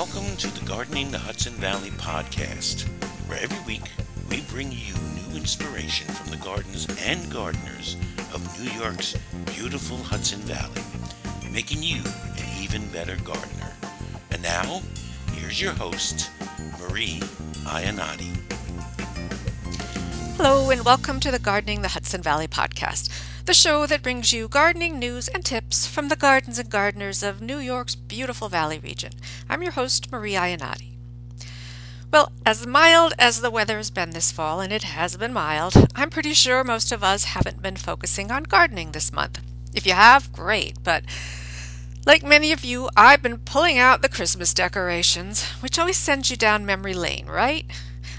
Welcome to the Gardening the Hudson Valley podcast, where every week we bring you new inspiration from the gardens and gardeners of New York's beautiful Hudson Valley, making you an even better gardener. And now, here's your host, Marie Iannotti. Hello, and welcome to the Gardening the Hudson Valley podcast, the show that brings you gardening news and tips from the gardens and gardeners of New York's beautiful valley region. I'm your host, Marie Iannotti. Well, as mild as the weather has been this fall, and it has been mild, I'm pretty sure most of us haven't been focusing on gardening this month. If you have, great, but like many of you, I've been pulling out the Christmas decorations, which always sends you down memory lane, right?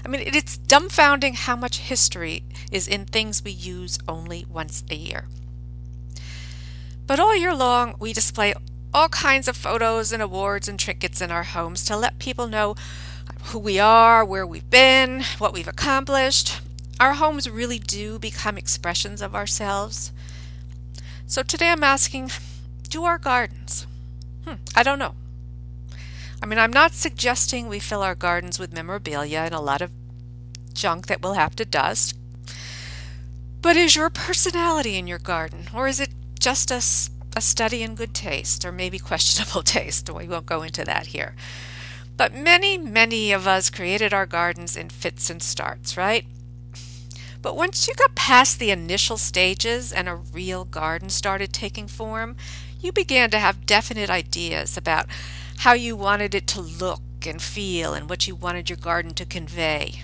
I mean, it's dumbfounding how much history is in things we use only once a year. But all year long, we display all kinds of photos and awards and trinkets in our homes to let people know who we are, where we've been, what we've accomplished. Our homes really do become expressions of ourselves. So today I'm asking do our gardens? Hmm, I don't know. I mean, I'm not suggesting we fill our gardens with memorabilia and a lot of junk that we'll have to dust. But is your personality in your garden, or is it just a, a study in good taste, or maybe questionable taste? We won't go into that here. But many, many of us created our gardens in fits and starts, right? But once you got past the initial stages and a real garden started taking form, you began to have definite ideas about how you wanted it to look and feel and what you wanted your garden to convey.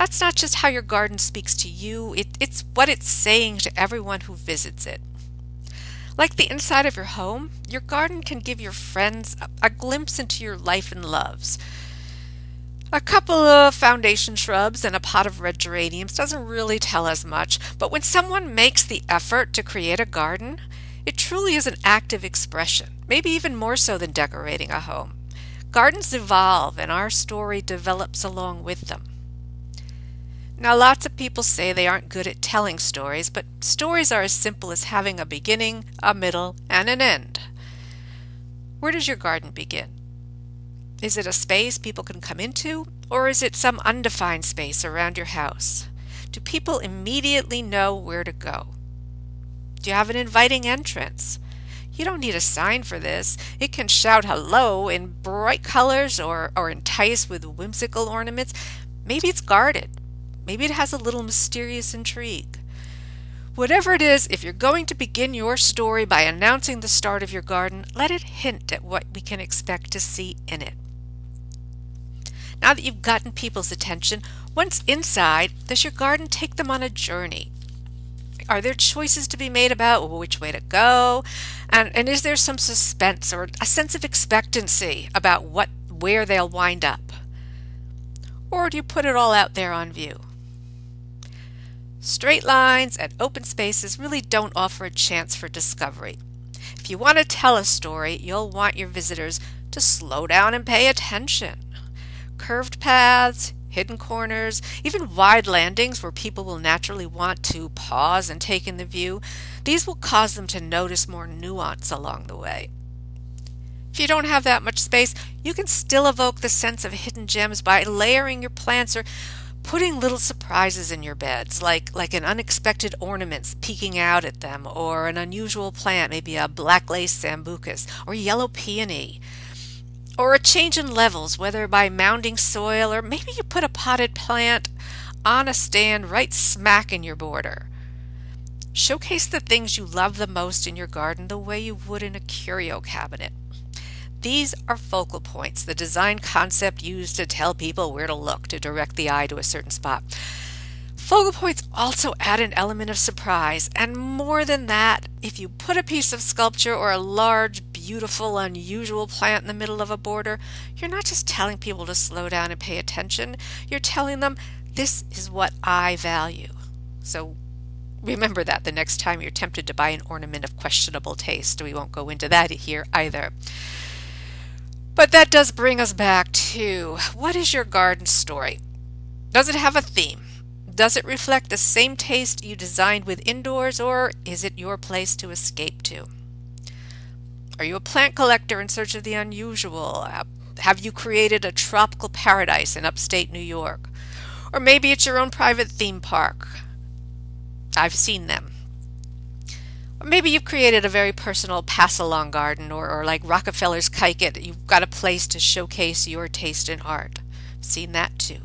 That's not just how your garden speaks to you, it, it's what it's saying to everyone who visits it. Like the inside of your home, your garden can give your friends a, a glimpse into your life and loves. A couple of foundation shrubs and a pot of red geraniums doesn't really tell us much, but when someone makes the effort to create a garden, it truly is an active expression, maybe even more so than decorating a home. Gardens evolve and our story develops along with them. Now, lots of people say they aren't good at telling stories, but stories are as simple as having a beginning, a middle, and an end. Where does your garden begin? Is it a space people can come into, or is it some undefined space around your house? Do people immediately know where to go? Do you have an inviting entrance? You don't need a sign for this. It can shout hello in bright colors or, or entice with whimsical ornaments. Maybe it's guarded. Maybe it has a little mysterious intrigue. Whatever it is, if you're going to begin your story by announcing the start of your garden, let it hint at what we can expect to see in it. Now that you've gotten people's attention, once inside, does your garden take them on a journey? Are there choices to be made about which way to go? And, and is there some suspense or a sense of expectancy about what where they'll wind up? Or do you put it all out there on view? Straight lines and open spaces really don't offer a chance for discovery. If you want to tell a story, you'll want your visitors to slow down and pay attention. Curved paths, hidden corners, even wide landings where people will naturally want to pause and take in the view, these will cause them to notice more nuance along the way. If you don't have that much space, you can still evoke the sense of hidden gems by layering your plants or putting little surprises in your beds, like, like an unexpected ornament peeking out at them, or an unusual plant, maybe a black lace sambucus or yellow peony or a change in levels, whether by mounding soil or maybe you put a potted plant on a stand right smack in your border. Showcase the things you love the most in your garden the way you would in a curio cabinet. These are focal points, the design concept used to tell people where to look to direct the eye to a certain spot. Focal points also add an element of surprise, and more than that, if you put a piece of sculpture or a large, beautiful, unusual plant in the middle of a border, you're not just telling people to slow down and pay attention, you're telling them, this is what I value. So remember that the next time you're tempted to buy an ornament of questionable taste. We won't go into that here either. But that does bring us back to what is your garden story? Does it have a theme? Does it reflect the same taste you designed with indoors, or is it your place to escape to? Are you a plant collector in search of the unusual, uh, Have you created a tropical paradise in upstate New York? Or maybe it's your own private theme park. I've seen them. Maybe you've created a very personal pass along garden, or, or like Rockefeller's Kykuit, you've got a place to showcase your taste in art. Seen that too.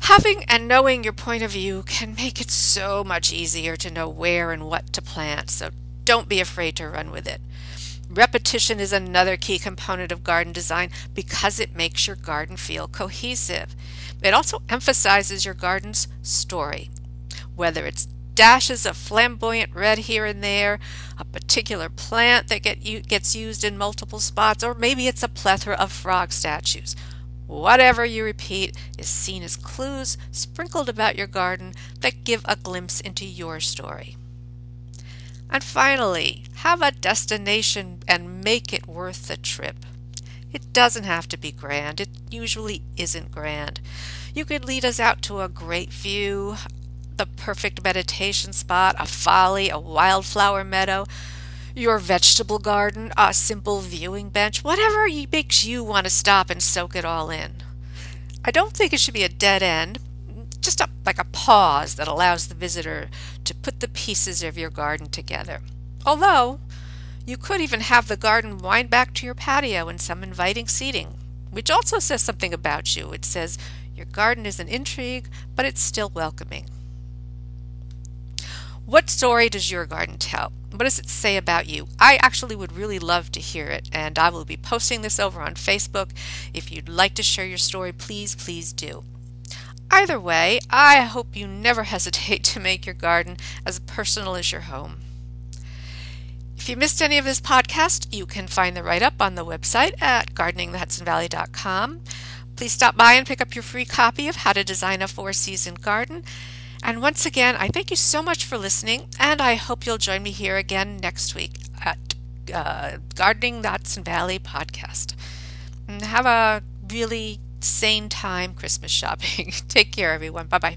Having and knowing your point of view can make it so much easier to know where and what to plant, so don't be afraid to run with it. Repetition is another key component of garden design because it makes your garden feel cohesive. It also emphasizes your garden's story. Whether it's dashes of flamboyant red here and there, a particular plant that get, gets used in multiple spots, or maybe it's a plethora of frog statues. Whatever you repeat is seen as clues sprinkled about your garden that give a glimpse into your story. And finally, have a destination and make it worth the trip. It doesn't have to be grand, it usually isn't grand. You could lead us out to a great view, the perfect meditation spot, a folly, a wildflower meadow, your vegetable garden, a simple viewing bench, whatever makes you want to stop and soak it all in. I don't think it should be a dead end, just a, like a pause that allows the visitor to put the pieces of your garden together. Although, you could even have the garden wind back to your patio in some inviting seating, which also says something about you. It says your garden is an intrigue, but it's still welcoming. What story does your garden tell? What does it say about you? I actually would really love to hear it, and I will be posting this over on Facebook. If you'd like to share your story, please, please do. Either way, I hope you never hesitate to make your garden as personal as your home. If you missed any of this podcast, you can find the write up on the website at gardeningthehudsonvalley.com. Please stop by and pick up your free copy of How to Design a Four Season Garden. And once again, I thank you so much for listening, and I hope you'll join me here again next week at uh, Gardening the Hudson Valley podcast. And have a really sane time Christmas shopping. Take care, everyone. Bye bye.